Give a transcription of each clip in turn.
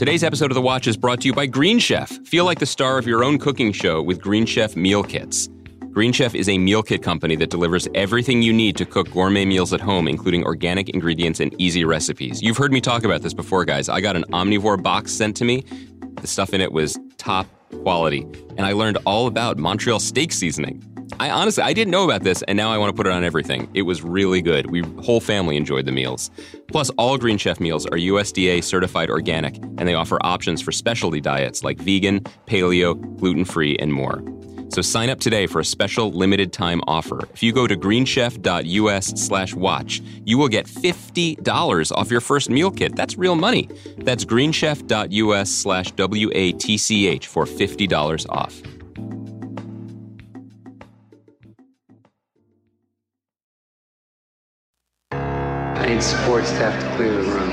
Today's episode of The Watch is brought to you by Green Chef. Feel like the star of your own cooking show with Green Chef meal kits. Green Chef is a meal kit company that delivers everything you need to cook gourmet meals at home, including organic ingredients and easy recipes. You've heard me talk about this before, guys. I got an omnivore box sent to me. The stuff in it was top quality, and I learned all about Montreal steak seasoning. I honestly I didn't know about this, and now I want to put it on everything. It was really good. We whole family enjoyed the meals. Plus, all Green Chef meals are USDA certified organic, and they offer options for specialty diets like vegan, paleo, gluten free, and more. So sign up today for a special limited time offer. If you go to greenchef.us slash watch, you will get $50 off your first meal kit. That's real money. That's greenchef.us slash W-A-T-C-H for $50 off. Need support staff to clear the room.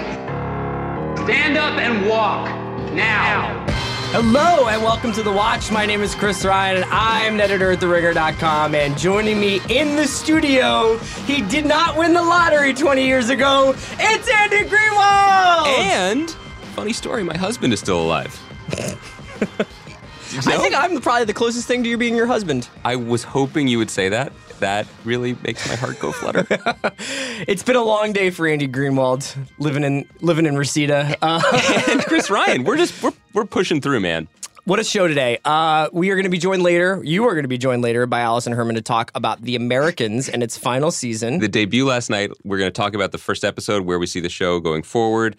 Stand up and walk now. Hello and welcome to The Watch. My name is Chris Ryan and I'm an editor at TheRinger.com. And joining me in the studio, he did not win the lottery 20 years ago. It's Andy Greenwald! And, funny story, my husband is still alive. I think I'm probably the closest thing to you being your husband. I was hoping you would say that. That really makes my heart go flutter. It's been a long day for Andy Greenwald living in living in Reseda. Uh, and Chris Ryan, we're just we're, we're pushing through, man. What a show today. Uh, we are going to be joined later. You are going to be joined later by Alison Herman to talk about The Americans and its final season. The debut last night, we're going to talk about the first episode where we see the show going forward.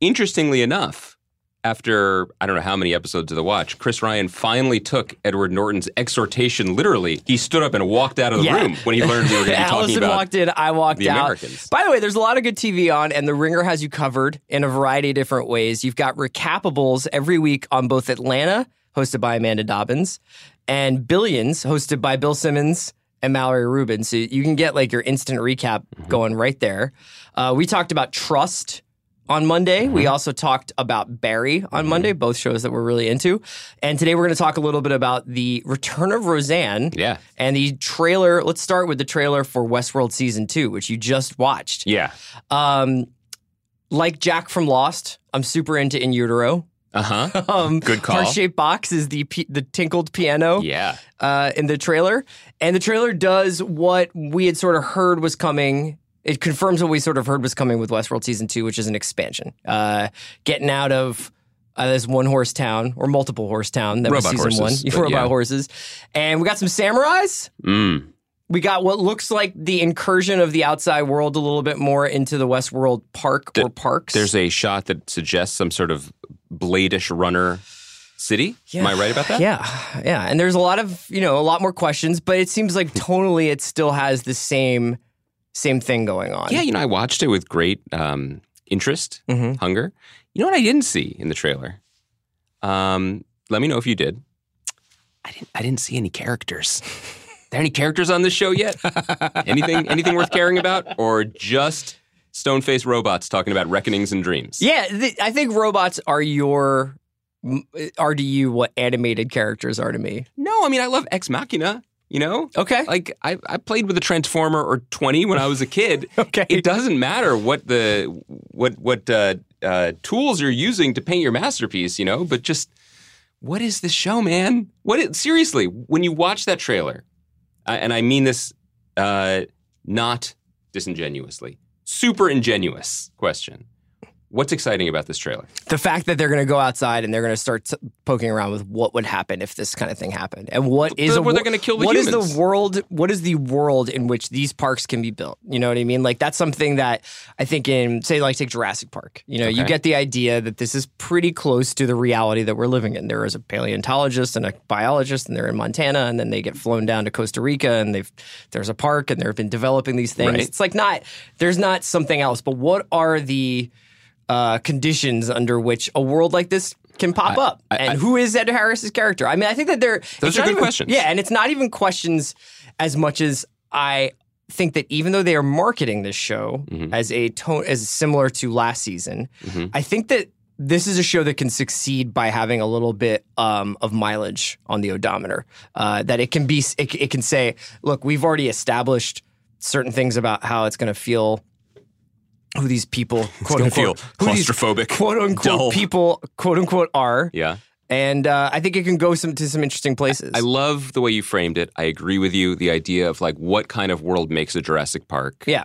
Interestingly enough, after I don't know how many episodes of The Watch, Chris Ryan finally took Edward Norton's exhortation literally. He stood up and walked out of the Yeah. room when he learned we were going to be talking Alison about walked in, I walked The out. Americans. By the way, there's a lot of good TV on, and The Ringer has you covered in a variety of different ways. You've got recapables every week on both Atlanta, hosted by Amanda Dobbins, and Billions, hosted by Bill Simmons and Mallory Rubin. So you can get like your instant recap Mm-hmm. going right there. Uh, we talked about Trust on Monday. We Mm-hmm. also talked about Barry on Monday, both shows that we're really into. And today we're going to talk a little bit about the return of Roseanne. Yeah. And the trailer, let's start with the trailer for Westworld Season 2, which you just watched. Yeah. Um, like Jack from Lost, I'm super into In Utero. Uh huh. Um, Good call. Heart shaped box is the p- the tinkled piano Yeah. uh, in the trailer, and the trailer does what we had sort of heard was coming. It confirms what we sort of heard was coming with Westworld season two, which is an expansion, uh, getting out of uh, this one horse town or multiple horse town that Robot was season horses, one, but robot yeah. horses, and we got some samurais. Mm. We got what looks like the incursion of the outside world a little bit more into the Westworld park or parks. There's a shot that suggests some sort of bladish runner city. Am I right about that? Yeah, yeah. And there's a lot of you know a lot more questions, but it seems like tonally it still has the same same thing going on. Yeah, you know, I watched it with great um, interest, Mhm. hunger. You know what I didn't see in the trailer? Um, let me know if you did. I didn't. I didn't see any characters. there any characters on this show yet? anything? Anything worth caring about, or just stone-faced robots talking about reckonings and dreams? yeah. th- I think robots are your are to you what animated characters are to me. No, I mean I love Ex Machina. You know, Okay. like I, I played with a transformer or 20 when i was a kid Okay. it doesn't matter what the what what uh, uh, tools you're using to paint your masterpiece you know but just what is this show man what is, seriously when you watch that trailer uh, and i mean this uh, not disingenuously super ingenuous question what's exciting about this trailer the fact that they're going to go outside and they're going to start t- poking around with what would happen if this kind of thing happened, and what is where they're gonna kill the what is humans. the world? What is the world in which these parks can be built? You know what I mean? Like that's something that I think in say like take Jurassic Park. You know, you get the idea that this is pretty close to the reality that we're living in. There is a paleontologist and a biologist, and they're in Montana, and then they get flown down to Costa Rica, and they've there's a park, and they've been developing these things. Right. It's like not there's not something else, but what are the uh, conditions under which a world like this can pop up. I- and I- who is Ed Harris's character? I mean, I think that they're Those are good even- questions. Yeah, and it's not even questions as much as I think that even though they are marketing this show Mhm. as a tone as similar to last season, Mhm. I think that this is a show that can succeed by having a little bit um, of mileage on the odometer. Uh, that it can be, it, it can say, look, we've already established certain things about how it's going to feel who these people quote unquote feel who these claustrophobic, quote unquote dull. people quote unquote are. Yeah. And uh, I think it can go some to some interesting places. I love the way you framed it. I agree with you. The idea of like what kind of world makes a Jurassic Park. yeah.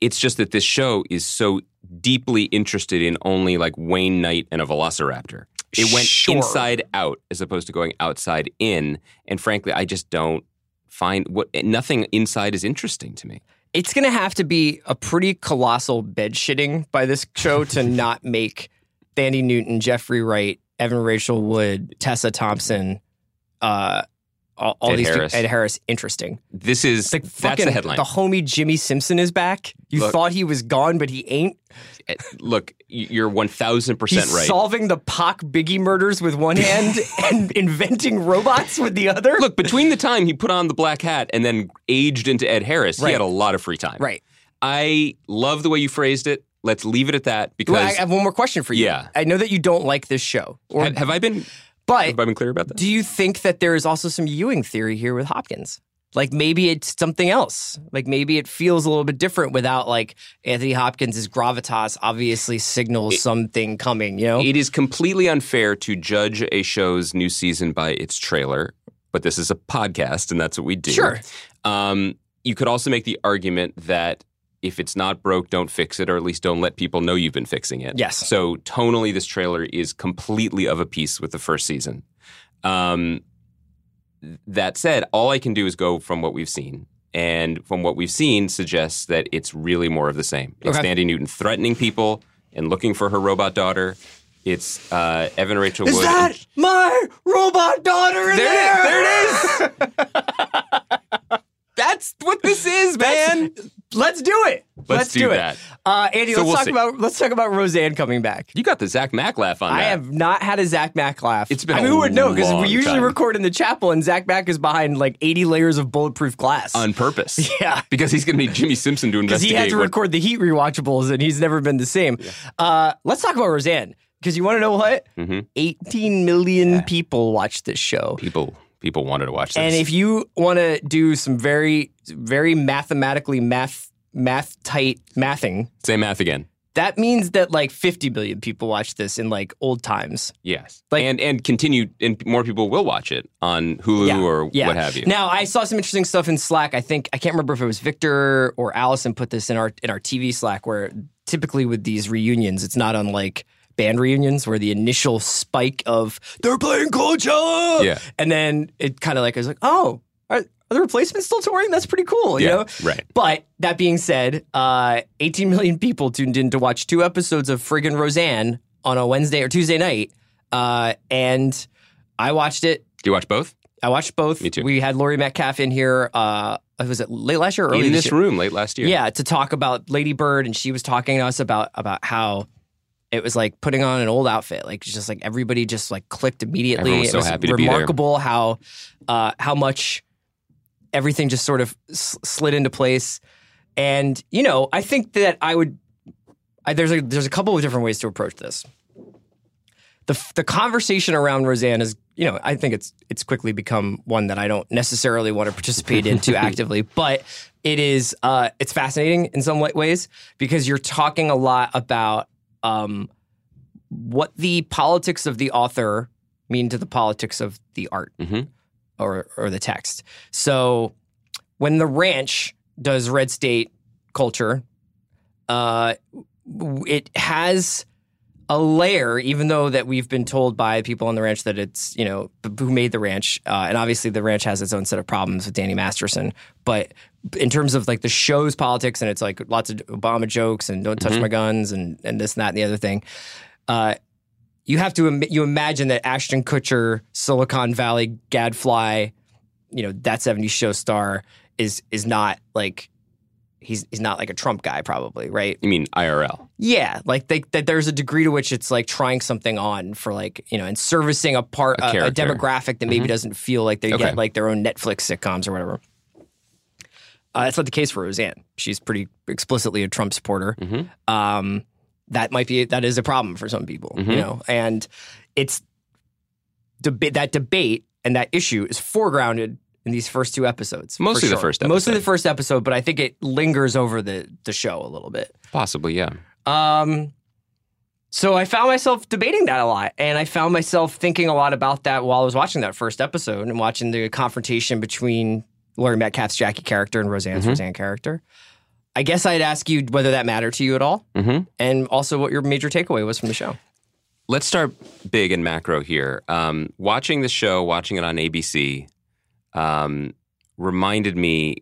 It's just that this show is so deeply interested in only like Wayne Knight and a velociraptor. It went Sure. inside out as opposed to going outside in. And frankly, I just don't find what nothing inside is interesting to me. It's going to have to be a pretty colossal bed shitting by this show to not make Thandie Newton, Jeffrey Wright, Evan Rachel Wood, Tessa Thompson, uh, all, all Ed these Harris. Ed Harris interesting. This is Like that's fucking the headline. The homie Jimmi Simpson is back. You Look- thought he was gone, but he ain't. Eh, Look, you're one thousand percent right. solving the Pac Biggie murders with one hand and inventing robots with the other. Look, between the time he put on the black hat and then aged into Ed Harris, Right. he had a lot of free time. right. I love the way you phrased it. Let's leave it at that because Well, I have one more question for you. Yeah. I know that you don't like this show, or, have, have I been but have I been clear about that? Do you think that there is also some Ewing theory here with Hopkins? Like maybe it's something else. Like maybe it feels a little bit different without like Anthony Hopkins' gravitas obviously signals something coming, you know? It is completely unfair to judge a show's new season by its trailer, but this is a podcast and that's what we do. Sure. Um, you could also make the argument that if it's not broke, don't fix it, or at least don't let people know you've been fixing it. Yes. So tonally, this trailer is completely of a piece with the first season. Um, that said, all I can do is go from what we've seen. And from what we've seen suggests that it's really more of the same. It's Okay. Thandie Newton threatening people and looking for her robot daughter. It's uh, Evan Rachel is Wood. that my robot daughter in there, it, there it is. That's what this is, man. Let's do it. Let's do it. that. Uh, Andy, So let's we'll talk see. about let's talk about Roseanne coming back. You got the Zach Mack laugh on I that. have not had a Zach Mack laugh. It's been I mean, who would know? Because we usually time. record in the chapel, and Zach Mack is behind like 80 layers of bulletproof glass. on purpose. Yeah. Because he's going to need Jimmi Simpson to because he had to what- record the Heat rewatchables, and he's never been the same. Uh, let's talk about Roseanne because you want to know what? Mhm. 18 million people watched this show. people people wanted to watch this. And if you want to do some very, very mathematically math, math tight mathing, say math again, that means that like 50 million people watched this in like old times. yes, Like- and and continue, and more people will watch it on Hulu or what have you. Now, I saw some interesting stuff in Slack. I think I can't remember if it was Victor or Alison put this in our in our TV Slack, where typically with these reunions, it's not unlike band reunions where the initial spike of they're playing Coachella, Yeah. and then it kind of like is like, oh, are, are the replacements still touring? That's pretty cool, you Yeah, know? right. But that being said, uh, 18 million people tuned in to watch two episodes of friggin' Roseanne on a Wednesday or Tuesday night, uh, and I watched it. Do you watch both? I watched both. Me too. We had Laurie Metcalf in here. Uh, was it late last year or early in this this year? room late last year. Yeah, to talk about Lady Bird, and she was talking to us about about how it was like putting on an old outfit. Like just like everybody just like clicked immediately. Everyone was it so was happy to be there. remarkable how uh, how much everything just sort of s- slid into place. And you know, I think that I would. I, there's a there's a couple of different ways to approach this. The f- the conversation around Roseanne is, you know, I think it's it's quickly become one that I don't necessarily want to participate in too actively, but it is uh, it's fascinating in some wa- ways because you're talking a lot about um, what the politics of the author mean to the politics of the art Mhm. or or the text. So when the ranch does red state culture, uh, it has a layer, even though that we've been told by people on the ranch that it's you know who made the ranch, uh, and obviously the ranch has its own set of problems with Danny Masterson. But in terms of like the show's politics, and it's like lots of Obama jokes and don't touch my guns and and this and that and the other thing. Uh, you have to Im- you imagine that Ashton Kutcher, Silicon Valley gadfly, you know that '70s show star is is not like he's he's not like a Trump guy probably right You mean IRL? yeah, like they, that there's a degree to which it's like trying something on for like you know and servicing a part A a, a demographic that maybe doesn't feel like they Okay. get like their own Netflix sitcoms or whatever. Uh, that's not the case for Roseanne. She's pretty explicitly a Trump supporter. Um, that might be that is a problem for some people, you know, and it's debate that debate and that issue is foregrounded in these first two episodes. Mostly the sure. first Mostly the episode. first episode, but I think it lingers over the the show a little bit. Possibly, yeah. Um, so I found myself debating that a lot, and I found myself thinking a lot about that while I was watching that first episode and watching the confrontation between Laurie Metcalf's Jackie character and Roseanne's Mhm. Roseanne character. I guess I'd ask you whether that mattered to you at all, Mm-hmm. and also what your major takeaway was from the show. Let's start big and macro here. Um, watching the show, watching it on ABC, um, reminded me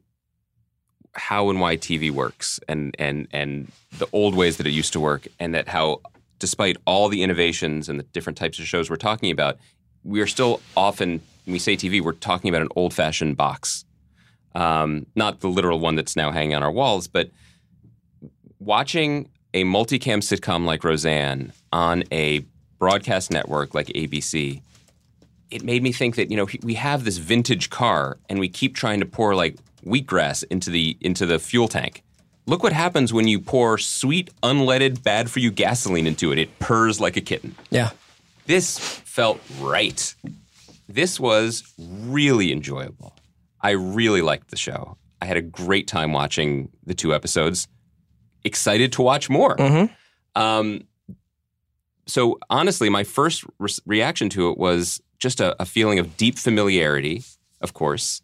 how and why TV works, and and and the old ways that it used to work, and that how, despite all the innovations and the different types of shows we're talking about, we are still often when we say TV, we're talking about an old-fashioned box, um, not the literal one that's now hanging on our walls, but watching a multicam sitcom like Roseanne on a broadcast network like ABC, it made me think that you know we have this vintage car and we keep trying to pour like wheatgrass into the into the fuel tank. Look what happens when you pour sweet, unleaded, bad for you gasoline into it. It purrs like a kitten. Yeah, This felt right. This was really enjoyable. I really liked the show. I had a great time watching the two episodes. Excited to watch more. Mhm. Um, so honestly, my first re- reaction to it was just a, a feeling of deep familiarity, of course,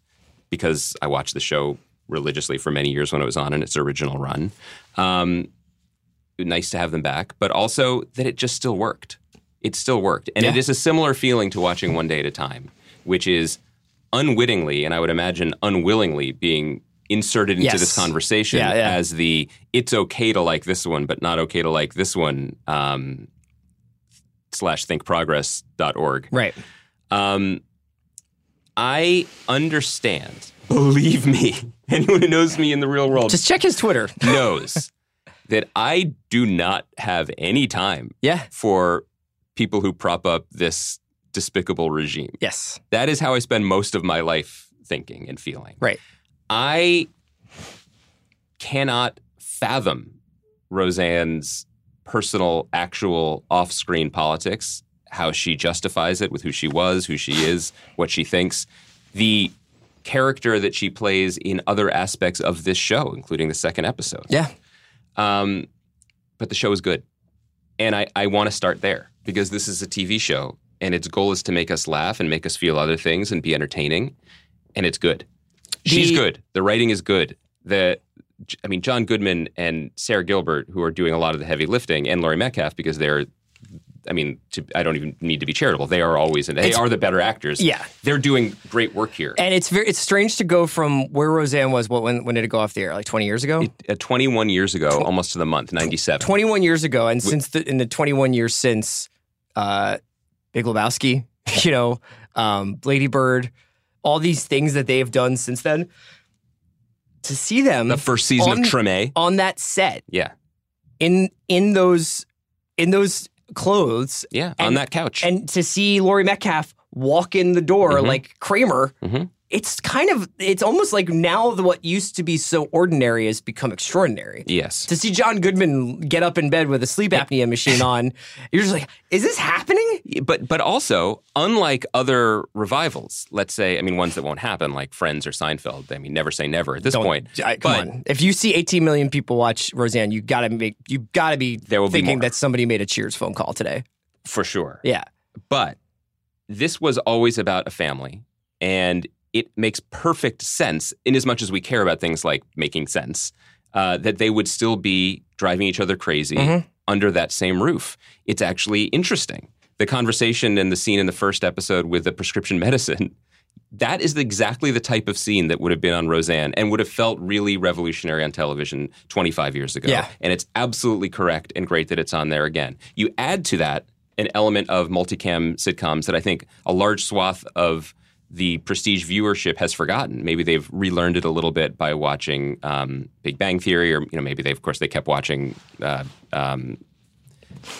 because I watched the show religiously for many years when it was on in its original run. Um, nice to have them back, but also that it just still worked. It still worked. And it Yeah. is a similar feeling to watching One Day at a Time, which is unwittingly, and I would imagine unwillingly, being inserted into Yes. this conversation Yeah, yeah. as the it's okay to like this one, but not okay to like this one um, slash thinkprogress.org. right. Um, I understand. Believe me, anyone who knows me in the real world Just check his Twitter. knows that I do not have any time Yeah. for people who prop up this despicable regime. Yes. That is how I spend most of my life thinking and feeling. Right. I cannot fathom Roseanne's personal, actual off screen politics, how she justifies it with who she was, who she is, what she thinks. The character that she plays in other aspects of this show, including the second episode. Yeah. Um, but the show is good. And I, I want to start there because this is a TV show and its goal is to make us laugh and make us feel other things and be entertaining. And it's good. She's The- good. The writing is good. The I mean, John Goodman and Sara Gilbert, who are doing a lot of the heavy lifting, and Laurie Metcalf, because they're, I mean, to, I don't even need to be charitable. They are always, and they It's- are the better actors. Yeah. they're doing great work here. And it's very it's strange to go from where Roseanne was. What when when did it go off the air? Like twenty years ago. Uh, 21 years ago, almost to the month, 97. 21 years ago, and since the, in the 21 years since, uh, Big Lebowski, you know, um, Lady Bird, all these things that they have done since then, to see them the first season on- of Treme. on that set Yeah, in in those in those clothes, yeah, on that couch. and to see Laurie Metcalf walk in the door Mhm. like Kramer. Mhm. It's kind of, it's almost like now the, what used to be so ordinary has become extraordinary. yes, to see John Goodman get up in bed with a sleep apnea machine on, you're just like, is this happening? but but also unlike other revivals, let's say, I mean, ones that won't happen, like Friends or Seinfeld. I mean, never say never at this Don't- point. I- come but on. If you see 18 million people watch Roseanne, you gotta make, you gotta be There will thinking more. that somebody made a Cheers phone call today. for sure. Yeah. But this was always about a family, and it makes perfect sense in as much as we care about things like making sense. Uh, that they would still be driving each other crazy Mhm. under that same roof. It's actually interesting. The conversation and the scene in the first episode with the prescription medicine, that is exactly the type of scene that would have been on Roseanne and would have felt really revolutionary on television 25 years ago. Yeah. And it's absolutely correct and great that it's on there again. You add to that an element of multicam sitcoms that I think a large swath of the prestige viewership has forgotten. Maybe they've relearned it a little bit by watching um, Big Bang Theory, or you know, maybe they, of course, they kept watching. Uh, um,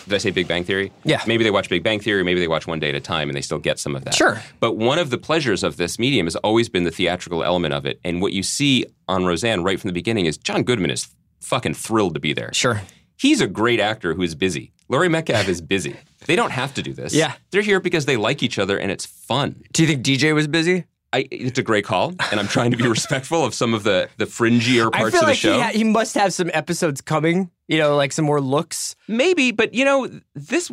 did I say Big Bang Theory? Yeah. Maybe they watch Big Bang Theory, maybe they watch One Day at a Time, and they still get some of that. Sure. But one of the pleasures of this medium has always been the theatrical element of it. And what you see on Roseanne right from the beginning is John Goodman is fucking thrilled to be there. Sure. He's a great actor who is busy. Laurie Metcalf is busy. They don't have to do this. Yeah. They're here because they like each other and it's fun. Do you think DJ was busy? I, it's a great call, and I'm trying to be respectful of some of the the fringier parts of the like show. he, ha- he must have some episodes coming. You know, like some more looks. Maybe, but you know, this.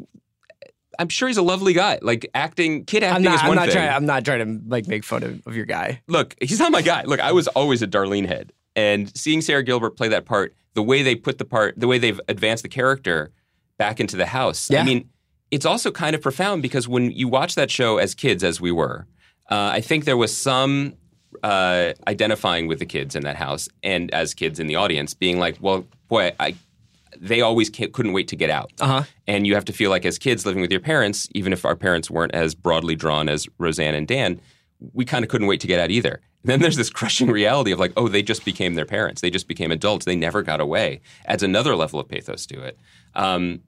I'm sure he's a lovely guy. Like acting, kid I'm acting not. is I'm one not thing. trying. I'm not trying to like make fun of, of your guy. Look, he's not my guy. Look, I was always a Darlene head, and seeing Sara Gilbert play that part, the way they put the part, the way they've advanced the character back into the house. Yeah. I mean, it's also kind of profound because when you watch that show as kids, as we were, uh, I think there was some uh, identifying with the kids in that house, and as kids in the audience, being like, "Well, boy, I." They always couldn't wait to get out, Uh-huh. and you have to feel like as kids living with your parents, even if our parents weren't as broadly drawn as Roseanne and Dan, we kind of couldn't wait to get out either. Then there's this crushing reality of like, oh, they just became their parents. They just became adults. They never got away. Adds another level of pathos to it. Um,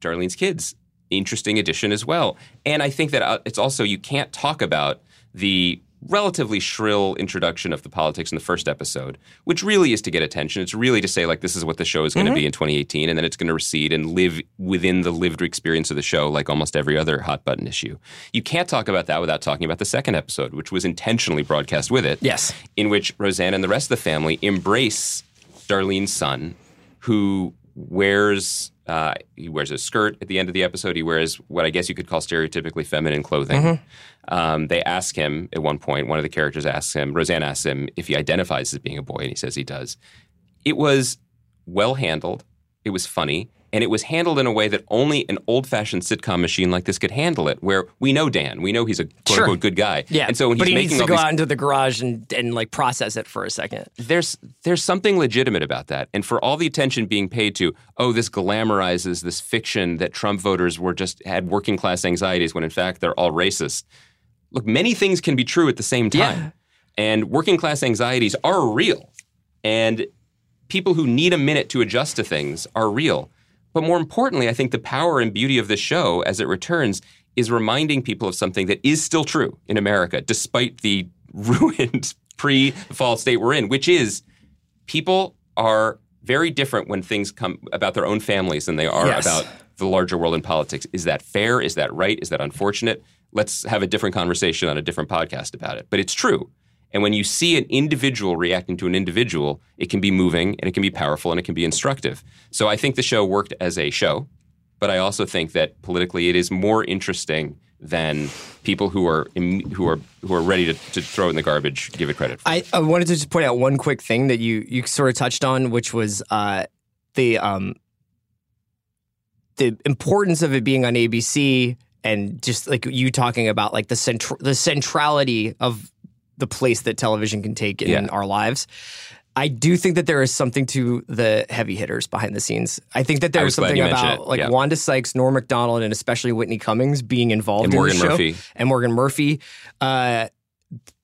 Darlene's kids, interesting addition as well. And I think that uh, it's also you can't talk about the relatively shrill introduction of the politics in the first episode, which really is to get attention. It's really to say like this is what the show is going to be mm-hmm. in 2018, and then it's going to recede and live within the lived experience of the show, like almost every other hot button issue. You can't talk about that without talking about the second episode, which was intentionally broadcast with it. Yes. in which Roseanne and the rest of the family embrace Darlene's son, who wears uh, he wears a skirt at the end of the episode. He wears what I guess you could call stereotypically feminine clothing. Um, they ask him at one point. One of the characters asks him. Roseanne asks him if he identifies as being a boy, and he says he does. It was well handled. It was funny. And it was handled in a way that only an old fashioned sitcom machine like this could handle it, where we know Dan. We know he's a quote Sure. unquote good guy. Yeah. And so when but he's he making needs to go these out into the garage and and like process it for a second. there's there's something legitimate about that. And for all the attention being paid to, oh, this glamorizes this fiction that Trump voters were just had working class anxieties when in fact they're all racist. Look, many things can be true at the same time. Yeah. And working class anxieties are real. And people who need a minute to adjust to things are real. But more importantly, I think the power and beauty of the show as it returns is reminding people of something that is still true in America, despite the ruined pre fall state we're in, which is people are very different when things come about their own families than they are Yes. about the larger world in politics. Is that fair? Is that right? Is that unfortunate? Let's have a different conversation on a different podcast about it. But it's true. And when you see an individual reacting to an individual, it can be moving and it can be powerful and it can be instructive. So I think the show worked as a show, but I also think that politically it is more interesting than people who are who are who are ready to, to throw it in the garbage give it credit. I, I wanted to just point out one quick thing that you you sort of touched on, which was uh, the um, the importance of it being on ABC and just like you talking about like the centr- the centrality of the place that television can take in Yeah. our lives. I do think that there is something to the heavy hitters behind the scenes. I think that I there's was something about like Yeah. Wanda Sykes, Norm Macdonald, and especially Whitney Cummings being involved And in Morgan the show. Murphy. and Morgan Murphy. Uh,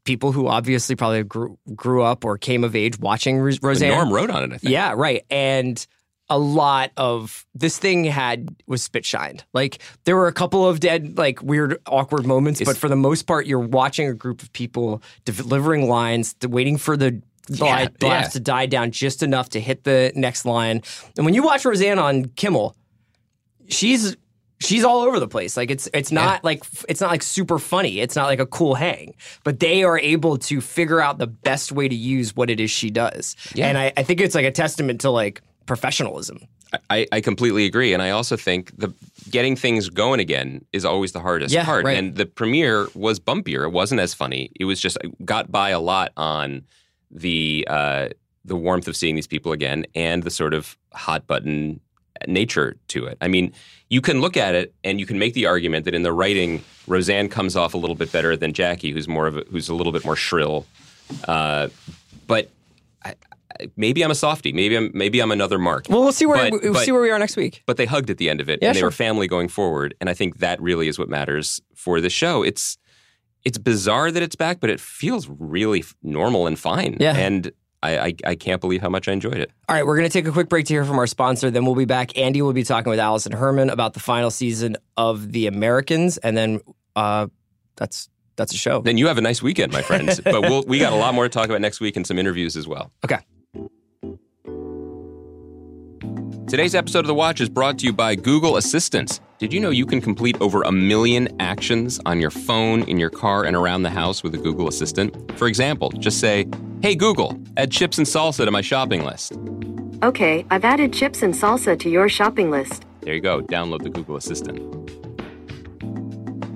people who obviously probably grew, grew up or came of age watching Ros- Roseanne. Norm wrote on it, I think. Yeah, right. And a lot of this thing had was spit shined. Like there were a couple of dead, like weird, awkward moments, but for the most part, you're watching a group of people delivering lines, waiting for the Yeah, laughs yeah. to die down just enough to hit the next line. And when you watch Roseanne on Kimmel, she's she's all over the place. Like it's it's not like it's not like super funny. It's not like a cool hang. But they are able to figure out the best way to use what it is she does. Yeah. And I, I think it's like a testament to like professionalism. I, I completely agree, and I also think the getting things going again is always the hardest Yeah, part. right. And the premiere was bumpier; it wasn't as funny. It was just got by a lot on the uh, the warmth of seeing these people again and the sort of hot button nature to it. I mean, you can look at it and you can make the argument that in the writing, Roseanne comes off a little bit better than Jackie, who's more of a, who's a little bit more shrill. Uh, but maybe I'm a softie. Maybe I'm maybe I'm another Mark. Well, we'll see where But- we'll but- see where we are next week. but they hugged at the end of it Yeah, and they sure. were family going forward and i think that really is what matters for the show it's it's bizarre that it's back but it feels really normal and fine Yeah. and I, I, I can't believe how much I enjoyed it. All right, we're going to take a quick break to hear from our sponsor. Then we'll be back. Andy will be talking with Alison Herman about the final season of The Americans, and then uh, that's that's a show. Then you have a nice weekend, my friends. but we'll, we got a lot more to talk about next week and some interviews as well. Okay. Today's episode of The Watch is brought to you by Google Assistant. Did you know you can complete over a million actions on your phone, in your car, and around the house with a Google Assistant? For example, just say, Hey Google, add chips and salsa to my shopping list. Okay, I've added chips and salsa to your shopping list. There you go, download the Google Assistant.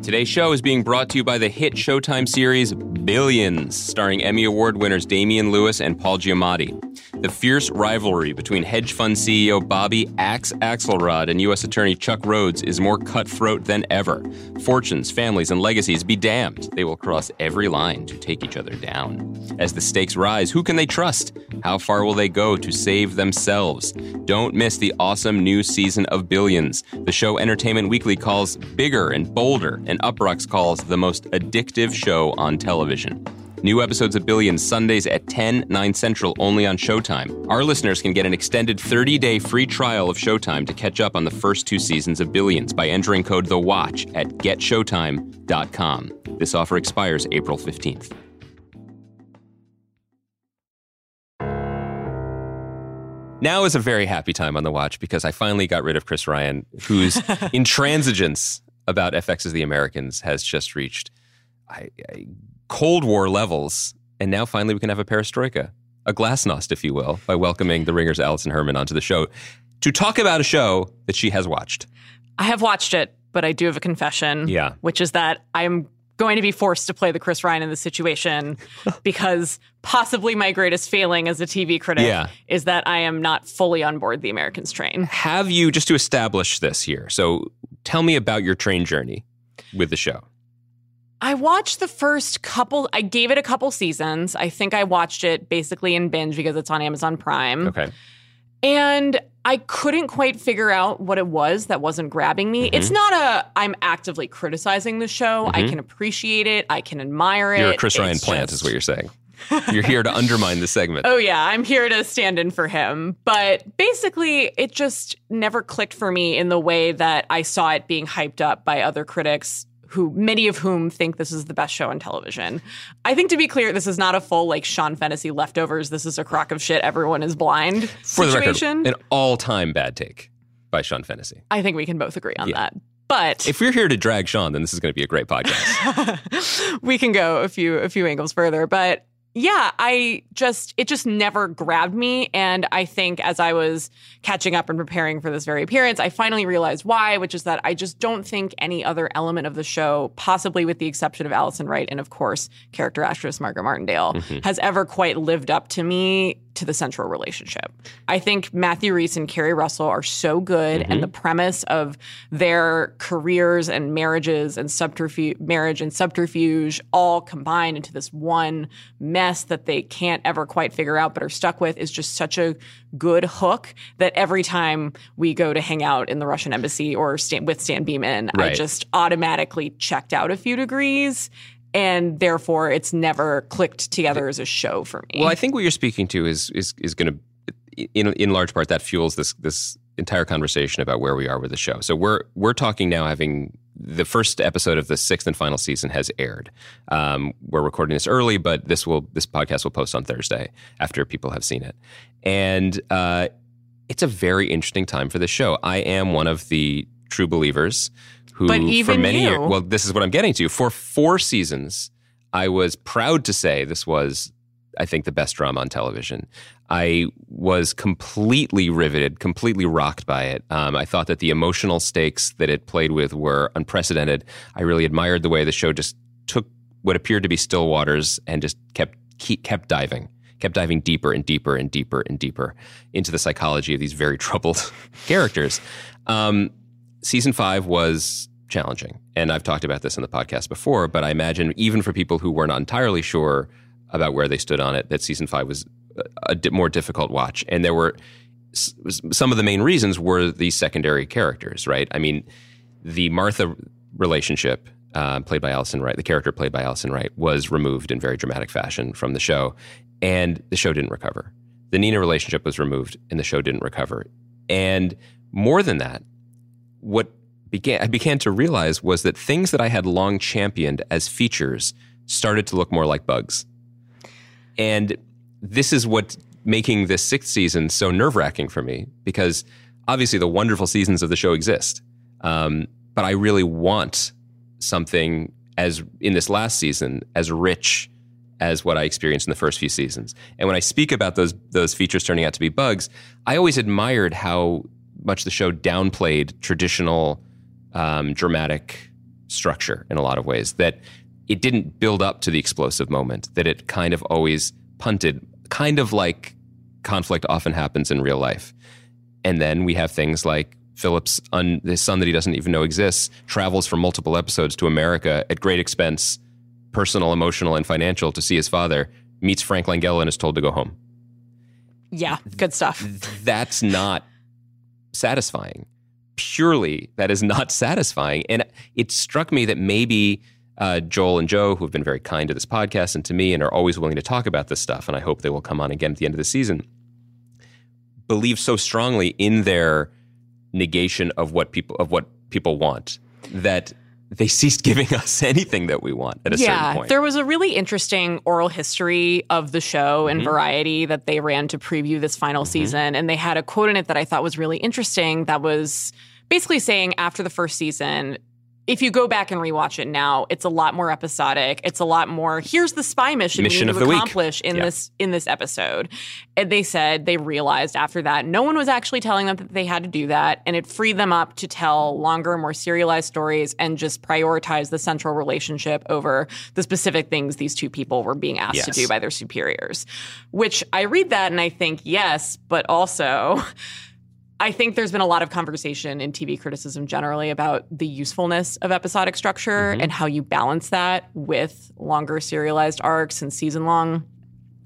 Today's show is being brought to you by the hit Showtime series Billions, starring Emmy Award winners Damian Lewis and Paul Giamatti. The fierce rivalry between hedge fund CEO Bobby Axe Axelrod and U.S. Attorney Chuck Rhodes is more cutthroat than ever. Fortunes, families, and legacies be damned. They will cross every line to take each other down. As the stakes rise, who can they trust? How far will they go to save themselves? Don't miss the awesome new season of Billions. The show Entertainment Weekly calls bigger and bolder, and Uproxx calls the most addictive show on television. New episodes of Billions Sundays at 10, 9 Central only on Showtime. Our listeners can get an extended 30-day free trial of Showtime to catch up on the first two seasons of Billions by entering code The Watch at getshowtime.com. This offer expires April 15th. Now is a very happy time on the watch because I finally got rid of Chris Ryan, whose intransigence about FX's The Americans has just reached I, I, Cold War levels. And now finally we can have a perestroika, a glasnost, if you will, by welcoming the Ringer's Alison Herman onto the show to talk about a show that she has watched. I have watched it, but I do have a confession. Yeah. Which is that I'm going to be forced to play the Chris Ryan in this situation because possibly my greatest failing as a TV critic Yeah. is that I am not fully on board the Americans train. Have you, just to establish this here, so tell me about your train journey with the show. I watched the first couple, I gave it a couple seasons. I think I watched it basically in binge because it's on Amazon Prime. Okay. And I couldn't quite figure out what it was that wasn't grabbing me. Mm-hmm. It's not a I'm actively criticizing the show. I can appreciate it. I can admire it. You're a Chris Ryan It's plant, just- is what you're saying. You're here to undermine the segment. Oh yeah, I'm here to stand in for him. But basically, it just never clicked for me in the way that I saw it being hyped up by other critics who many of whom think this is the best show on television. I think to be clear, this is not a full like Sean Fennessy leftovers. This is a crock of shit. Everyone is blind For the record, an all-time bad take by Sean Fennessy. I think we can both agree on Yeah. that. But If we're here to drag Sean, then this is going to be a great podcast. we can go a few a few angles further but yeah i just it just never grabbed me. And i think as i was catching up and preparing for this very appearance i finally realized why which is that i just don't think any other element of the show possibly with the exception of alison wright and of course character actress margo martindale mm-hmm. has ever quite lived up to me to the central relationship. I think matthew rhys and keri russell are so good and mm-hmm. the premise of their careers and marriages and subterfuge marriage and subterfuge all combined into this one mess that they can't ever quite figure out but are stuck with is just such a good hook that every time we go to hang out in the Russian embassy or stand with Stan Beeman, I just automatically checked out a few degrees. And therefore, it's never clicked together as a show for me. Well, I think what you're speaking to is is is going to, in in large part, that fuels this this entire conversation about where we are with the show. So we're we're talking now, having the first episode of the sixth and final season has aired. Um, we're recording this early, but this will this podcast will post on Thursday after people have seen it, and uh, it's a very interesting time for the show. I am one of the true believers who, But for even many you- years, well, this is what I'm getting to. For four seasons, I was proud to say this was, I think, the best drama on television. I was completely riveted, completely rocked by it. Um, I thought that the emotional stakes that it played with were unprecedented. I really admired the way the show just took what appeared to be still waters and just kept keep, kept diving, kept diving deeper and deeper and deeper and deeper into the psychology of these very troubled characters. Um, season five was challenging. And I've talked about this in the podcast before, but I imagine even for people who were not entirely sure about where they stood on it, that season five was a, di- more difficult watch. And there were s- some of the main reasons were the secondary characters, right? I mean, the Martha relationship, uh, played by Alison Wright, the character played by Alison Wright, was removed in very dramatic fashion from the show, and the show didn't recover. The Nina relationship was removed, and the show didn't recover. And more than that, what began I began to realize was that things that I had long championed as features started to look more like bugs. And this is what making this sixth season so nerve wracking for me because obviously the wonderful seasons of the show exist. Um, but I really want something as in this last season as rich as what I experienced in the first few seasons. And when I speak about those those features turning out to be bugs, I always admired how much the show downplayed traditional um, dramatic structure in a lot of ways. That it didn't build up to the explosive moment. That it kind of always punted, kind of like conflict often happens in real life. And then we have things like Philip's un, his son that he doesn't even know exists travels for multiple episodes to America at great expense, personal, emotional, and financial, to see his father. Meets Frank Langella and is told to go home. Yeah, good stuff. That's not satisfying. Purely, that is not satisfying. And it struck me that maybe uh, Joel and Joe, who have been very kind to this podcast and to me and are always willing to talk about this stuff, and I hope they will come on again at the end of the season, believe so strongly in their negation of what people of what people want that they ceased giving us anything that we want at a yeah, certain point. There was a really interesting oral history of the show and Mm-hmm. Variety that they ran to preview this final season. And they had a quote in it that I thought was really interesting that was basically saying after the first season, if you go back and rewatch it now, it's a lot more episodic. It's a lot more. Here's the spy mission, Mission we need to the week. accomplish in Yeah. this in this episode. And they said they realized after that no one was actually telling them that they had to do that, and it freed them up to tell longer, more serialized stories and just prioritize the central relationship over the specific things these two people were being asked to do by their superiors. Which I read that and I think yes, but also. I think there's been a lot of conversation in TV criticism generally about the usefulness of episodic structure mm-hmm. and how you balance that with longer serialized arcs and season long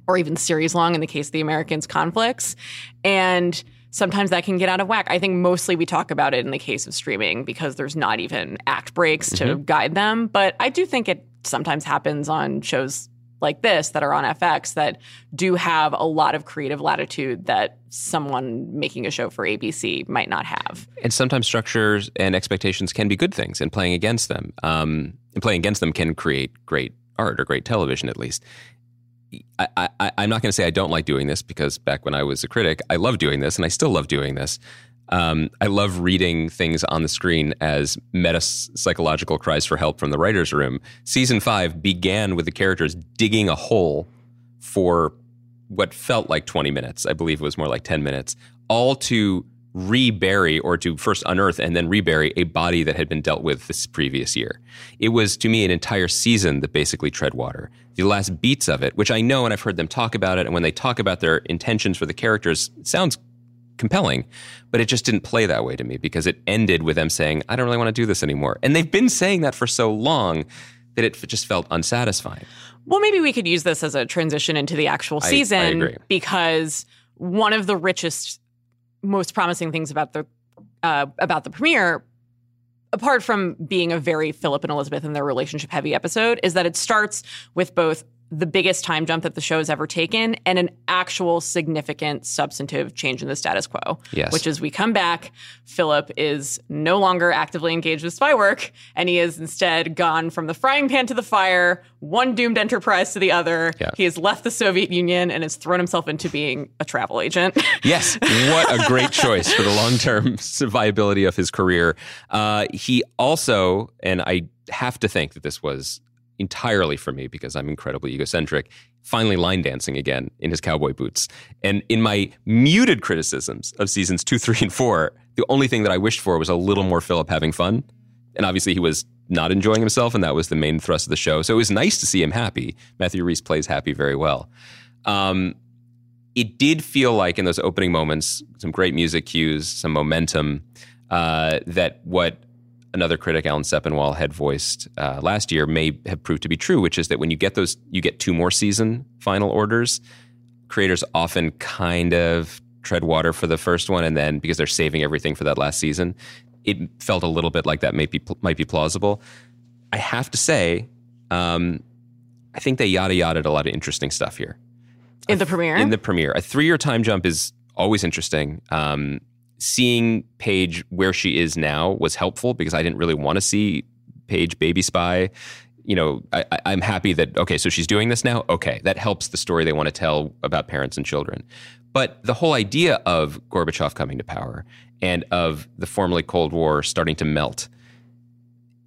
or even series long in the case of the Americans conflicts. And sometimes that can get out of whack. I think mostly we talk about it in the case of streaming because there's not even act breaks to mm-hmm. guide them. But I do think it sometimes happens on shows like this that are on FX that do have a lot of creative latitude that someone making a show for ABC might not have. and sometimes structures and expectations can be good things, and playing against them, um, and playing against them can create great art or great television, at least. I, I, I'm not going to say I don't like doing this because back when I was a critic, I loved doing this, and I still love doing this. Um, I love reading things on the screen as meta psychological cries for help from the writer's room. Season five began with the characters digging a hole for what felt like 20 minutes. I believe it was more like 10 minutes, all to rebury or to first unearth and then rebury a body that had been dealt with this previous year. It was to me an entire season that basically tread water. The last beats of it, which I know and I've heard them talk about it, and when they talk about their intentions for the characters, sounds compelling, but it just didn't play that way to me because it ended with them saying, I don't really want to do this anymore. And they've been saying that for so long that it just felt unsatisfying. Well, maybe we could use this as a transition into the actual I- I season agree. because one of the richest, most promising things about the uh, about the premiere, apart from being a very Philip and Elizabeth and their relationship heavy episode, is that it starts with both the biggest time jump that the show has ever taken and an actual significant substantive change in the status quo. Yes. Which is we come back, Philip is no longer actively engaged with spy work, and he is instead gone from the frying pan to the fire, one doomed enterprise to the other. Yeah. He has left the Soviet Union and has thrown himself into being a travel agent. Yes, what a great choice for the long term viability of his career. Uh, he also, and I have to think that this was entirely for me because I'm incredibly egocentric, finally line dancing again in his cowboy boots. And in my muted criticisms of seasons two, three, and four, the only thing that I wished for was a little more Philip having fun. And obviously, he was not enjoying himself, and that was the main thrust of the show. So it was nice to see him happy. Matthew Rhys plays happy very well. Um, it did feel like in those opening moments, some great music cues, some momentum, uh, that what another critic, Alan Sepinwall, had voiced uh, last year may have proved to be true, which is that when you get those, you get two more season final orders, creators often kind of tread water for the first one, and then because they're saving everything for that last season, it felt a little bit like that might be might be plausible. I have to say, um, I think they yada yada a lot of interesting stuff here in the premiere. in the premiere. A three year time jump is always interesting. Um, seeing Paige where she is now was helpful because I didn't really want to see Paige baby spy. You know, I, I'm happy that, okay, so she's doing this now. Okay, that helps the story they want to tell about parents and children. But the whole idea of Gorbachev coming to power and of the formerly Cold War starting to melt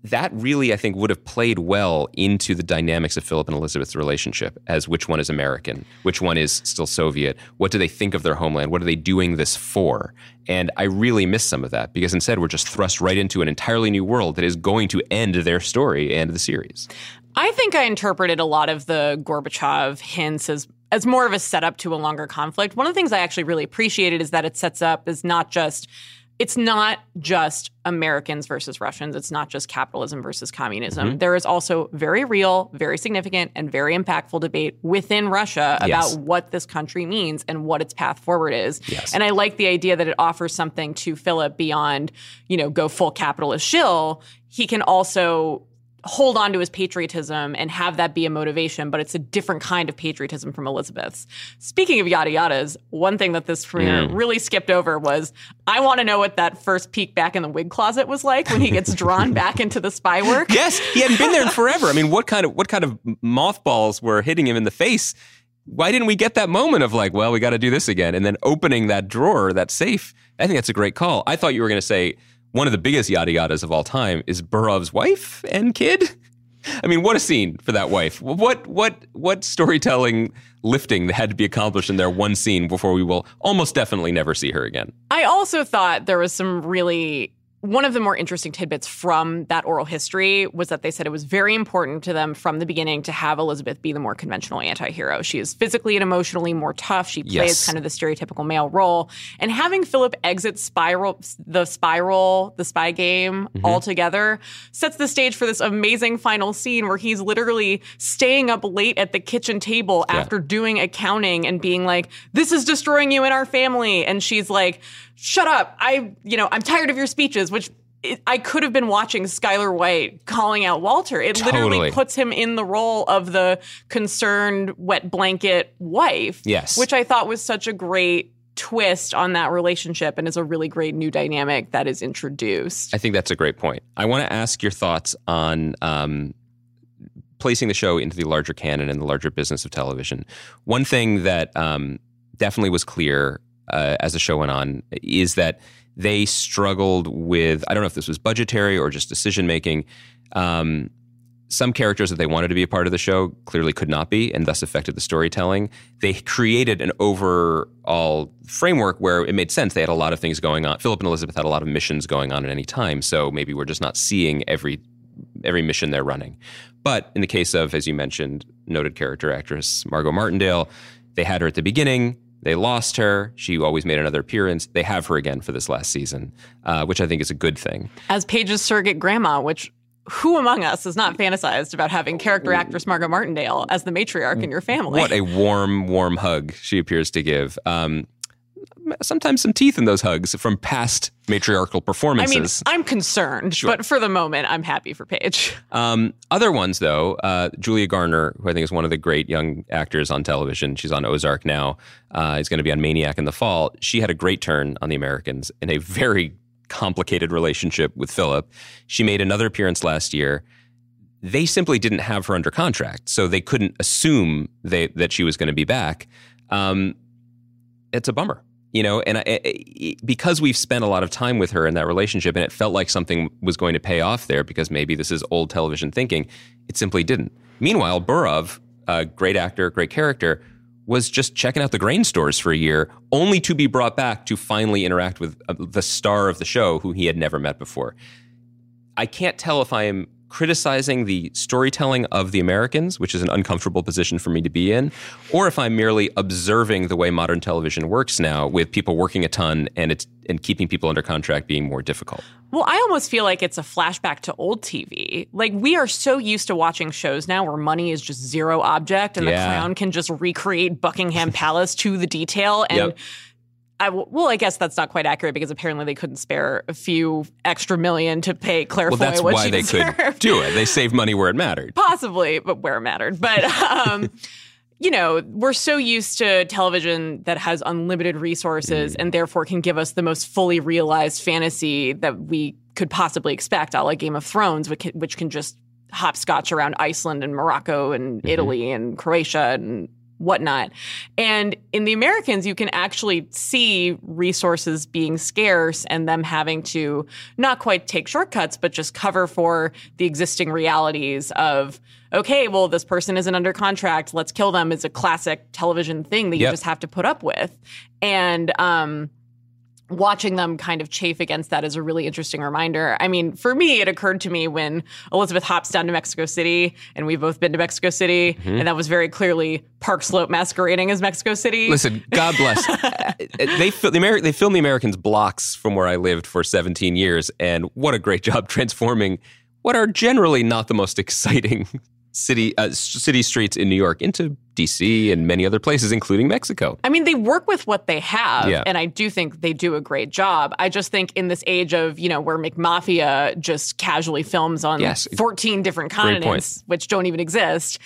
that really, I think, would have played well into the dynamics of Philip and Elizabeth's relationship as which one is American, which one is still Soviet, what do they think of their homeland, what are they doing this for? And I really miss some of that because instead we're just thrust right into an entirely new world that is going to end their story and the series. I think I interpreted a lot of the Gorbachev hints as as more of a setup to a longer conflict. One of the things I actually really appreciated is that it sets up is not just it's not just Americans versus Russians. It's not just capitalism versus communism. Mm-hmm. There is also very real, very significant, and very impactful debate within Russia about Yes. what this country means and what its path forward is. Yes. And I like the idea that it offers something to Philip beyond, you know, go full capitalist shill. He can also hold on to his patriotism and have that be a motivation, but it's a different kind of patriotism from Elizabeth's. Speaking of yada yadas, one thing that this premiere really skipped over was I want to know what that first peek back in the wig closet was like when he gets drawn back into the spy work. Yes, he hadn't been there in forever. I mean, what kind of what kind of mothballs were hitting him in the face? Why didn't we get that moment of like, well, we got to do this again, and then opening that drawer, that safe? I think that's a great call. I thought you were going to say one of the biggest yada yadas of all time is Burov's wife and kid. I mean, what a scene for that wife. What what what storytelling lifting that had to be accomplished in their one scene before we will almost definitely never see her again. I also thought there was some really one of the more interesting tidbits from that oral history was that they said it was very important to them from the beginning to have Elizabeth be the more conventional anti-hero. She is physically and emotionally more tough. She plays Yes. kind of the stereotypical male role. And having Philip exit spiral the spiral, the spy game mm-hmm. altogether sets the stage for this amazing final scene where he's literally staying up late at the kitchen table Yeah. after doing accounting and being like, "This is destroying you and our family," and she's like, "Shut up! I, you know, I'm tired of your speeches." Which I could have been watching Skyler White calling out Walter. It literally puts him in the role of the concerned wet blanket wife. Yes. which I thought was such a great twist on that relationship and is a really great new dynamic that is introduced. I think that's a great point. I want to ask your thoughts on um, placing the show into the larger canon and the larger business of television. One thing that um, definitely was clear uh, as the show went on is that they struggled with I don't know if this was budgetary or just decision making. Um, some characters that they wanted to be a part of the show clearly could not be, and thus affected the storytelling. They created an overall framework where it made sense. They had a lot of things going on. Philip and Elizabeth had a lot of missions going on at any time, so maybe we're just not seeing every every mission they're running. But in the case of, as you mentioned, noted character actress Margo Martindale, they had her at the beginning. They lost her. She always made another appearance. They have her again for this last season, uh, which I think is a good thing. As Paige's surrogate grandma, which who among us has not fantasized about having character actress Margo Martindale as the matriarch in your family? What a warm, warm hug she appears to give. Um, sometimes some teeth in those hugs from past matriarchal performances. I mean, I'm concerned, but for the moment, I'm happy for Paige. Um, other ones, though, uh, Julia Garner, who I think is one of the great young actors on television, she's on Ozark now. Uh, is going to be on Maniac in the fall. She had a great turn on The Americans in a very complicated relationship with Philip. She made another appearance last year. They simply didn't have her under contract, so they couldn't assume they, that she was going to be back. Um, it's a bummer you know and I, I- because we've spent a lot of time with her in that relationship and it felt like something was going to pay off there because maybe this is old television thinking it simply didn't. Meanwhile burov a great actor great character was just checking out the grain stores for a year only to be brought back to finally interact with uh, the star of the show who he had never met before. I can't tell if I am criticizing the storytelling of the Americans, which is an uncomfortable position for me to be in, or if I'm merely observing the way modern television works now with people working a ton and it's and keeping people under contract being more difficult. Well, I almost feel like it's a flashback to old TV. Like we are so used to watching shows now where money is just zero object and the Yeah. Crown can just recreate Buckingham Palace to the detail and Yep. I w- well, I guess that's not quite accurate because apparently they couldn't spare a few extra million to pay Claire Well, Foy that's what why she they deserved. could do it. They saved money where it mattered. possibly, but where it mattered. But um, you know, we're so used to television that has unlimited resources Mm. and therefore can give us the most fully realized fantasy that we could possibly expect, a la Game of Thrones, which can, which can just hopscotch around Iceland and Morocco and Mm-hmm. Italy and Croatia and whatnot. And in the Americans, you can actually see resources being scarce and them having to not quite take shortcuts, but just cover for the existing realities of, okay, well, this person isn't under contract. Let's kill them is a classic television thing that you Yep. just have to put up with. And, um, watching them kind of chafe against that is a really interesting reminder. I mean, for me, it occurred to me when Elizabeth hops down to Mexico City, and we've both been to Mexico City, Mm-hmm. and that was very clearly Park Slope masquerading as Mexico City. Listen, God bless. they fil- the Ameri- they filmed the Americans blocks from where I lived for 17 years, and what a great job transforming what are generally not the most exciting city uh, city streets in New York into DC and many other places, including Mexico. I mean, they work with what they have, Yeah. and I do think they do a great job. I just think in this age of, you know, where McMafia just casually films on Yes. 14 different continents, which don't even exist,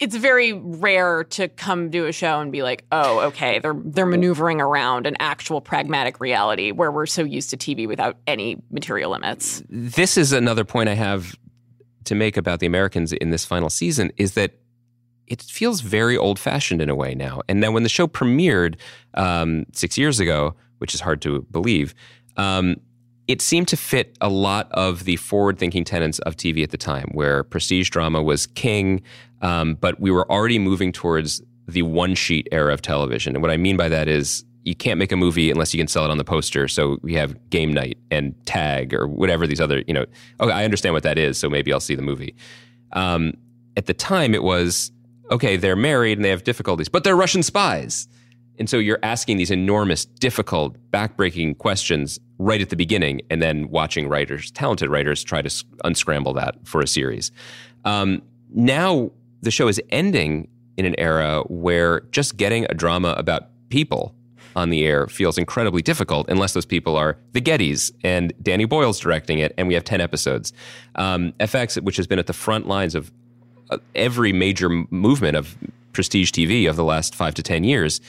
it's very rare to come do a show and be like, oh, okay, they're they're maneuvering around an actual pragmatic reality where we're so used to TV without any material limits. this is another point I have to make about the Americans in this final season is that it feels very old fashioned in a way now. And then when the show premiered um, six years ago, which is hard to believe, um, it seemed to fit a lot of the forward thinking tenets of TV at the time, where prestige drama was king, um, but we were already moving towards the one sheet era of television. And what I mean by that is you can't make a movie unless you can sell it on the poster. So we have game night and tag or whatever these other, you know, okay, I understand what that is. So maybe I'll see the movie. Um, at the time, it was okay, they're married and they have difficulties, but they're Russian spies. And so you're asking these enormous, difficult, backbreaking questions right at the beginning, and then watching writers, talented writers, try to unscramble that for a series. Um, now the show is ending in an era where just getting a drama about people on the air feels incredibly difficult unless those people are the Gettys and Danny Boyle's directing it, and we have 10 episodes. Um, FX, which has been at the front lines of every major movement of prestige TV of the last five to 10 years,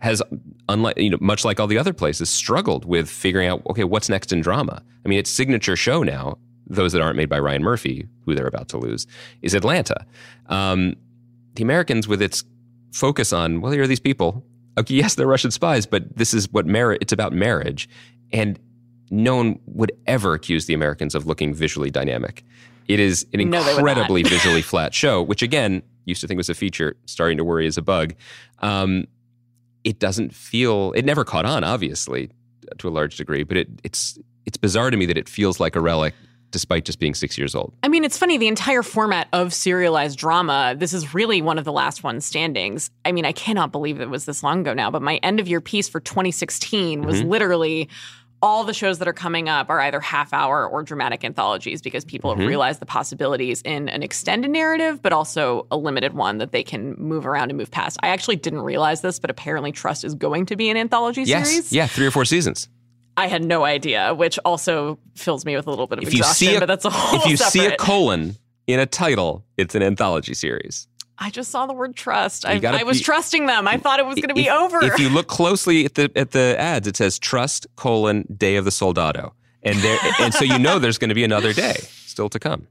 has, unlike, you know, much like all the other places, struggled with figuring out, okay, what's next in drama? I mean, its signature show now, those that aren't made by Ryan Murphy, who they're about to lose, is Atlanta. Um, the Americans, with its focus on, well, here are these people. Okay, yes, they're Russian spies, but this is what marriage, it's about marriage. And no one would ever accuse the Americans of looking visually dynamic. It is an No, they would not. incredibly visually flat show, which again, used to think was a feature, starting to worry as a bug. Um, it doesn't feel, it never caught on, obviously, to a large degree, but it, it's, it's bizarre to me that it feels like a relic despite just being six years old. I mean, it's funny, the entire format of serialized drama, this is really one of the last ones standings. I mean, I cannot believe it was this long ago now, but my end of year piece for 2016 was Mm-hmm. literally all the shows that are coming up are either half hour or dramatic anthologies because people Mm-hmm. have realized the possibilities in an extended narrative, but also a limited one that they can move around and move past. I actually didn't realize this, but apparently Trust is going to be an anthology Yes. series. Yeah, three or four seasons. I had no idea, which also fills me with a little bit of if you exhaustion, see a, but that's a whole if you see a colon in a title, it's an anthology series. I just saw the word trust. I, gotta I was be- trusting them. I thought it was going to be over. If you look closely at the at the ads, it says "Trust colon Day of the Soldado," and there, and so you know there's going to be another day still to come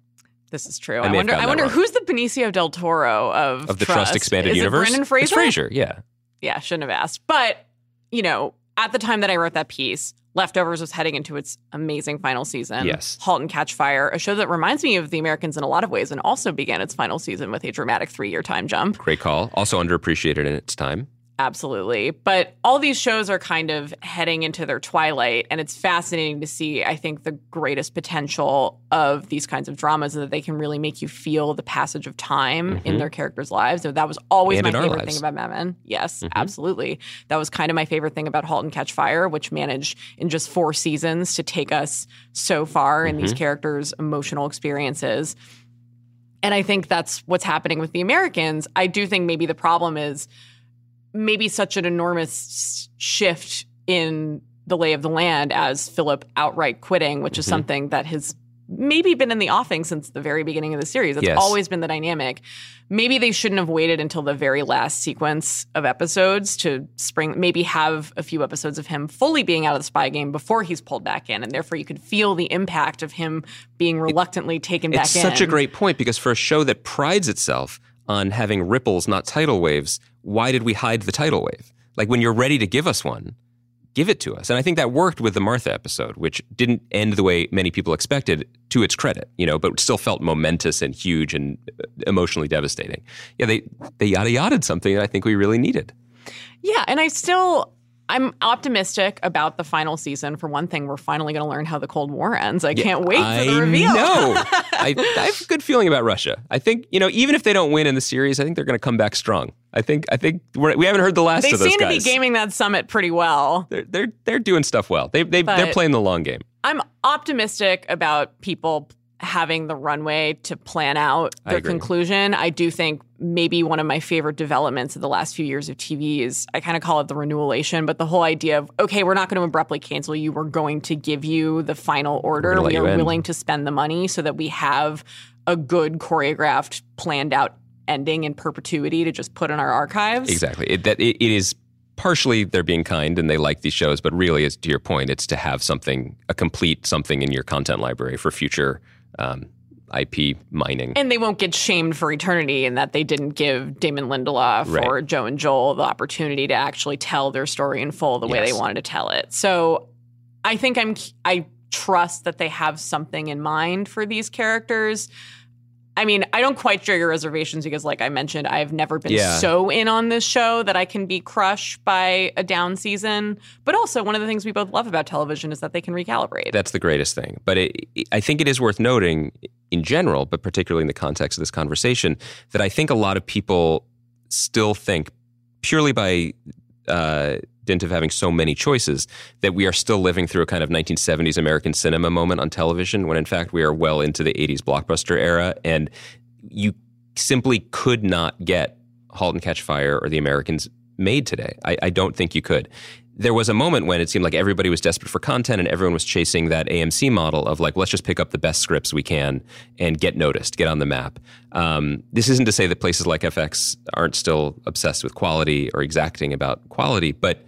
this is true. I I, wonder. I wonder wrong. who's the Benicio del Toro of of the Trust, expanded is universe. It Brendan Fraser. It's Fraser, yeah. Yeah, shouldn't have asked. But you know, at the time that I wrote that piece, Leftovers was heading into its amazing final season. Yes. *Halt and Catch Fire*, a show that reminds me of The Americans in a lot of ways, and also began its final season with a dramatic three-year time jump. Great call. Also underappreciated in its time. Absolutely. But all these shows are kind of heading into their twilight. And it's fascinating to see, I think, the greatest potential of these kinds of dramas is that they can really make you feel the passage of time in their characters' lives. So that was always Mm-hmm. And my favorite lives. thing about Mad Men. Yes, Mhm. absolutely. That was kind of my favorite thing about *Halt and Catch Fire*, which managed in just four seasons to take us so far in these Mm-hmm. characters' emotional experiences. And I think that's what's happening with the Americans. I do think maybe the problem is maybe such an enormous shift in the lay of the land as Philip outright quitting, which Mm-hmm. is something that has maybe been in the offing since the very beginning of the series. It's Yes. always been the dynamic. Maybe they shouldn't have waited until the very last sequence of episodes to spring, maybe have a few episodes of him fully being out of the spy game before he's pulled back in. And therefore you could feel the impact of him being reluctantly taken back It's in. such a great point because for a show that prides itself on having ripples, not tidal waves, why did we hide the tidal wave? Like when you're ready to give us one, give it to us. And I think that worked with the Martha episode, which didn't end the way many people expected to its credit, you know, but still felt momentous and huge and uh, emotionally devastating. Yeah, they they yada yada something that I think we really needed. Yeah, and I still I'm optimistic about the final season. For one thing, we're finally going to learn how the Cold War ends. I can't wait I for the reveal. know. I, I have a good feeling about Russia. I think you know, even if they don't win in the series, I think they're going to come back strong. I think I think we're, we haven't heard the last they of those seem to be gaming that summit pretty well. they're, they're they're doing stuff well. They they they're playing the long game. I'm optimistic about people having the runway to plan out I their conclusion. I do think maybe one of my favorite developments of the last few years of TV is I kind of call it the renewalation, but the whole idea of okay, we're not going to abruptly cancel you. We're going to give you the final order. We are willing to spend the money so that we have a good choreographed, planned out ending in perpetuity to just put in our archives. Exactly. It, that it, it is partially they're being kind and they like these shows, but really, it's to your point, it's to have something, a complete something in your content library for future um, IP mining. And they won't get shamed for eternity in that they didn't give Damon Lindelof Right. or Joe and Joel the opportunity to actually tell their story in full the way Yes. they wanted to tell it. So I think I'm I trust that they have something in mind for these characters. I mean, I don't quite share your reservations because, like I mentioned, I've never been Yeah. so in on this show that I can be crushed by a down season. But also, one of the things we both love about television is that they can recalibrate. That's the greatest thing. But it, I think it is worth noting in general, but particularly in the context of this conversation, that I think a lot of people still think, purely by uh, dint of having so many choices, that we are still living through a kind of 1970s American cinema moment on television, when in fact we are well into the 80s blockbuster era. And you simply could not get Halt and Catch Fire or The Americans made today. I, I don't think you could. There was a moment when it seemed like everybody was desperate for content and everyone was chasing that AMC model of like, let's just pick up the best scripts we can and get noticed, get on the map. Um, this isn't to say that places like FX aren't still obsessed with quality or exacting about quality, but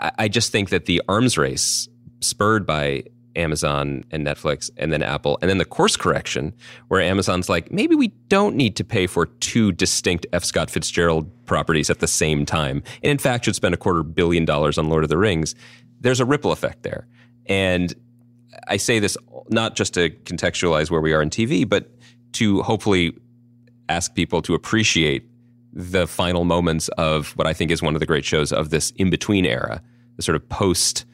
I, I just think that the arms race spurred by Amazon and Netflix and then Apple. And then the course correction where Amazon's like maybe we don't need to pay for two distinct F. Scott Fitzgerald properties at the same time. And in fact should spend a quarter billion dollars on Lord of the Rings. There's a ripple effect there. And I say this not just to contextualize where we are in TV but to hopefully ask people to appreciate the final moments of what I think is one of the great shows of this in between era, the sort of post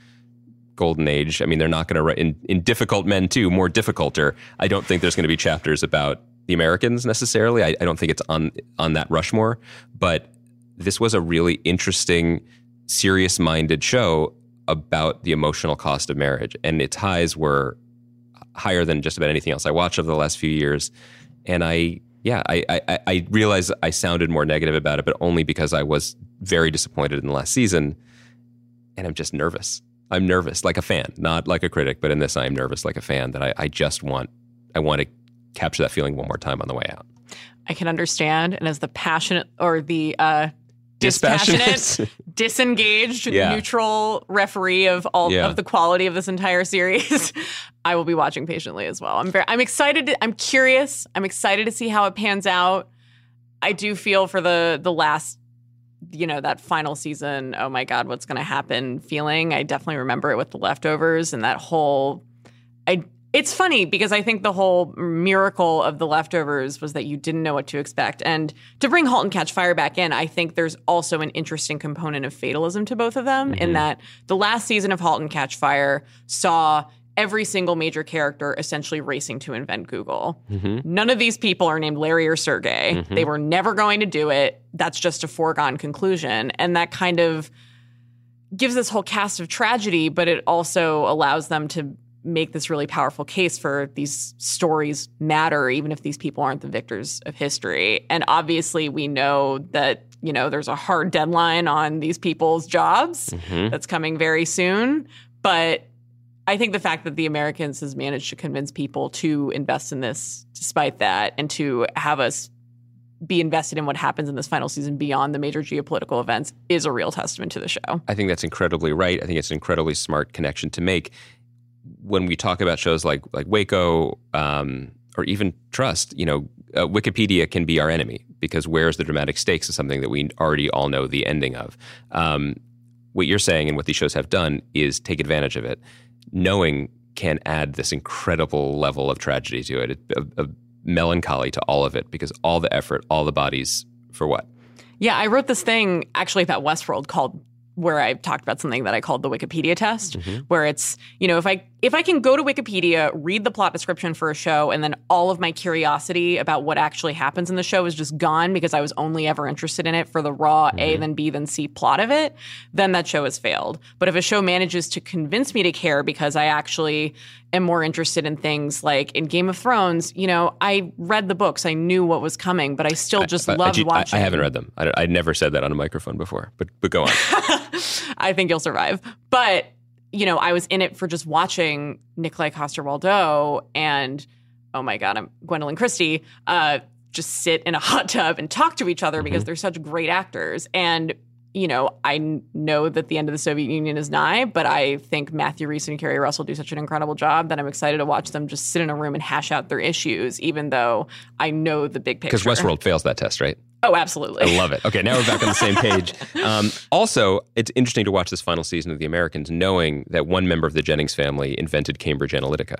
golden age. I mean, they're not going to write in, in difficult men too, more difficulter. I don't think there's going to be chapters about the Americans necessarily. I, I don't think it's on on that Rushmore, but this was a really interesting, serious minded show about the emotional cost of marriage, and its highs were higher than just about anything else I watched over the last few years. And I, yeah, I, I, I realized I sounded more negative about it, but only because I was very disappointed in the last season. And I'm just nervous. I'm nervous like a fan, not like a critic, but in this, I am nervous like a fan that I, I just want, I want to capture that feeling one more time on the way out. I can understand. And as the passionate or the uh, Dispassionate. disengaged, Yeah. neutral referee of all Yeah. of the quality of this entire series, I will be watching patiently as well. I'm very, I'm excited. To, I'm curious. I'm excited to see how it pans out. I do feel for the the last, you know, that final season. Oh my God, what's going to happen? Feeling. I definitely remember it with the leftovers and that whole. I it's funny because I think the whole miracle of the leftovers was that you didn't know what to expect. And to bring Halt and Catch Fire back in, I think there's also an interesting component of fatalism to both of them in mm-hmm. that the last season of Halt and Catch Fire saw every single major character essentially racing to invent Google. Mm-hmm. None of these people are named Larry or Sergey. Mm-hmm. They were never going to do it. That's just a foregone conclusion. And that kind of gives this whole cast of tragedy, but it also allows them to make this really powerful case for these stories matter, even if these people aren't the victors of history. And obviously, we know that, you know, there's a hard deadline on these people's jobs mm-hmm. that's coming very soon. But I think the fact that the Americans has managed to convince people to invest in this despite that and to have us be invested in what happens in this final season beyond the major geopolitical events is a real testament to the show. I think that's incredibly right. I think it's an incredibly smart connection to make. When we talk about shows like like Waco um, or even Trust, you know, uh, Wikipedia can be our enemy because where's the dramatic stakes is something that we already all know the ending of. Um, what you're saying and what these shows have done is take advantage of it. Knowing can add this incredible level of tragedy to it, of, of melancholy to all of it, because all the effort, all the bodies, for what? Yeah, I wrote this thing actually about Westworld called where I talked about something that I called the Wikipedia test, Mm-hmm. where it's, you know, if I if I can go to Wikipedia, read the plot description for a show, and then all of my curiosity about what actually happens in the show is just gone because I was only ever interested in it for the raw A Mm-hmm. then B then C plot of it, then that show has failed. But if a show manages to convince me to care because I actually am more interested in things like in Game of Thrones, you know, I read the books, I knew what was coming, but I still just I- I- loved I, watching. I haven't read them. I, I never said that on a microphone before, but but go on. I think you'll survive. But, you know, I was in it for just watching Nikolaj Coster-Waldau and, oh my God, I'm Gwendoline Christie, uh, just sit in a hot tub and talk to each other because they're such great actors. And, you know, I know that the end of the Soviet Union is nigh, but I think Matthew Rhys and Keri Russell do such an incredible job that I'm excited to watch them just sit in a room and hash out their issues, even though I know the big picture. Because Westworld fails that test, right? Oh, absolutely. I love it. Okay, now we're back on the same page. Um, also, it's interesting to watch this final season of The Americans, knowing that one member of the Jennings family invented Cambridge Analytica.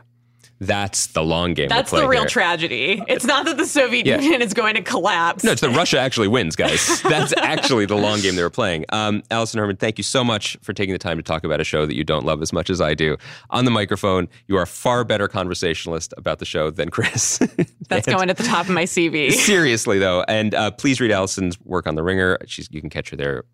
That's the long game. That's the real here. tragedy. It's not that the Soviet Yeah. Union is going to collapse. No, it's that Russia actually wins, guys. That's actually the long game they were playing. Um, Alison Herman, thank you so much for taking the time to talk about a show that you don't love as much as I do. On the microphone, you are a far better conversationalist about the show than Chris. That's And- going at the top of my CV. Seriously, though, and uh, please read Alison's work on The Ringer. She's, you can catch her there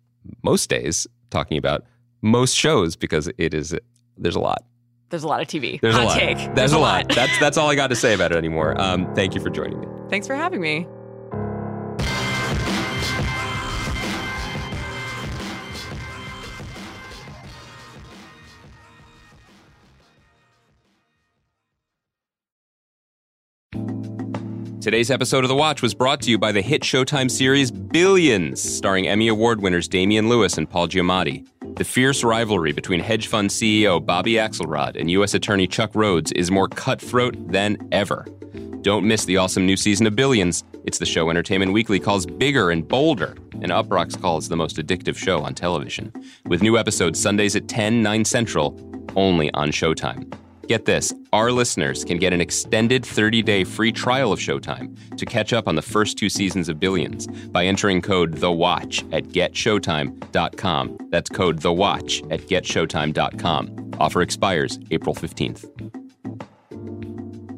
most days talking about most shows because it is there's a lot. There's a lot of TV. There's Hot a lot. take. There's, a lot. That's that's all I got to say about it anymore. Um, thank you for joining me. Thanks for having me. Today's episode of The Watch was brought to you by the hit Showtime series Billions, starring Emmy Award winners Damian Lewis and Paul Giamatti. The fierce rivalry between hedge fund CEO Bobby Axelrod and U.S. Attorney Chuck Rhodes is more cutthroat than ever. Don't miss the awesome new season of Billions. It's the show Entertainment Weekly calls bigger and bolder, and Uproxx calls the most addictive show on television. With new episodes Sundays at 10, 9 Central, only on Showtime. Get this our listeners can get an extended 30 day free trial of Showtime to catch up on the first two seasons of Billions by entering code The Watch at getshowtime.com. That's code The Watch at getshowtime.com. Offer expires April 15th.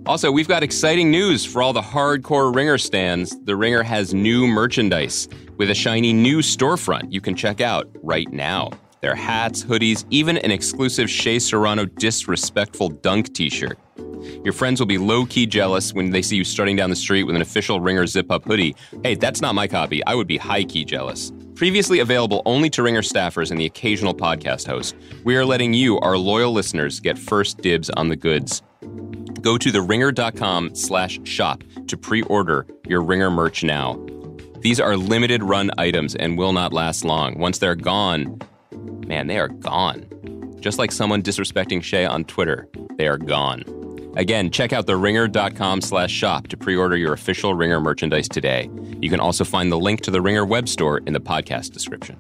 Also, we've got exciting news for all the hardcore Ringer stands. The Ringer has new merchandise with a shiny new storefront you can check out right now. There are hats, hoodies, even an exclusive Shea Serrano disrespectful dunk t shirt. Your friends will be low key jealous when they see you strutting down the street with an official Ringer zip up hoodie. Hey, that's not my copy. I would be high key jealous. Previously available only to Ringer staffers and the occasional podcast host, we are letting you, our loyal listeners, get first dibs on the goods. Go to theringer.com slash shop to pre-order your Ringer merch now. These are limited run items and will not last long. Once they're gone, man, they are gone. Just like someone disrespecting Shea on Twitter, they are gone. Again, check out theringer.com slash shop to pre-order your official Ringer merchandise today. You can also find the link to the Ringer web store in the podcast description.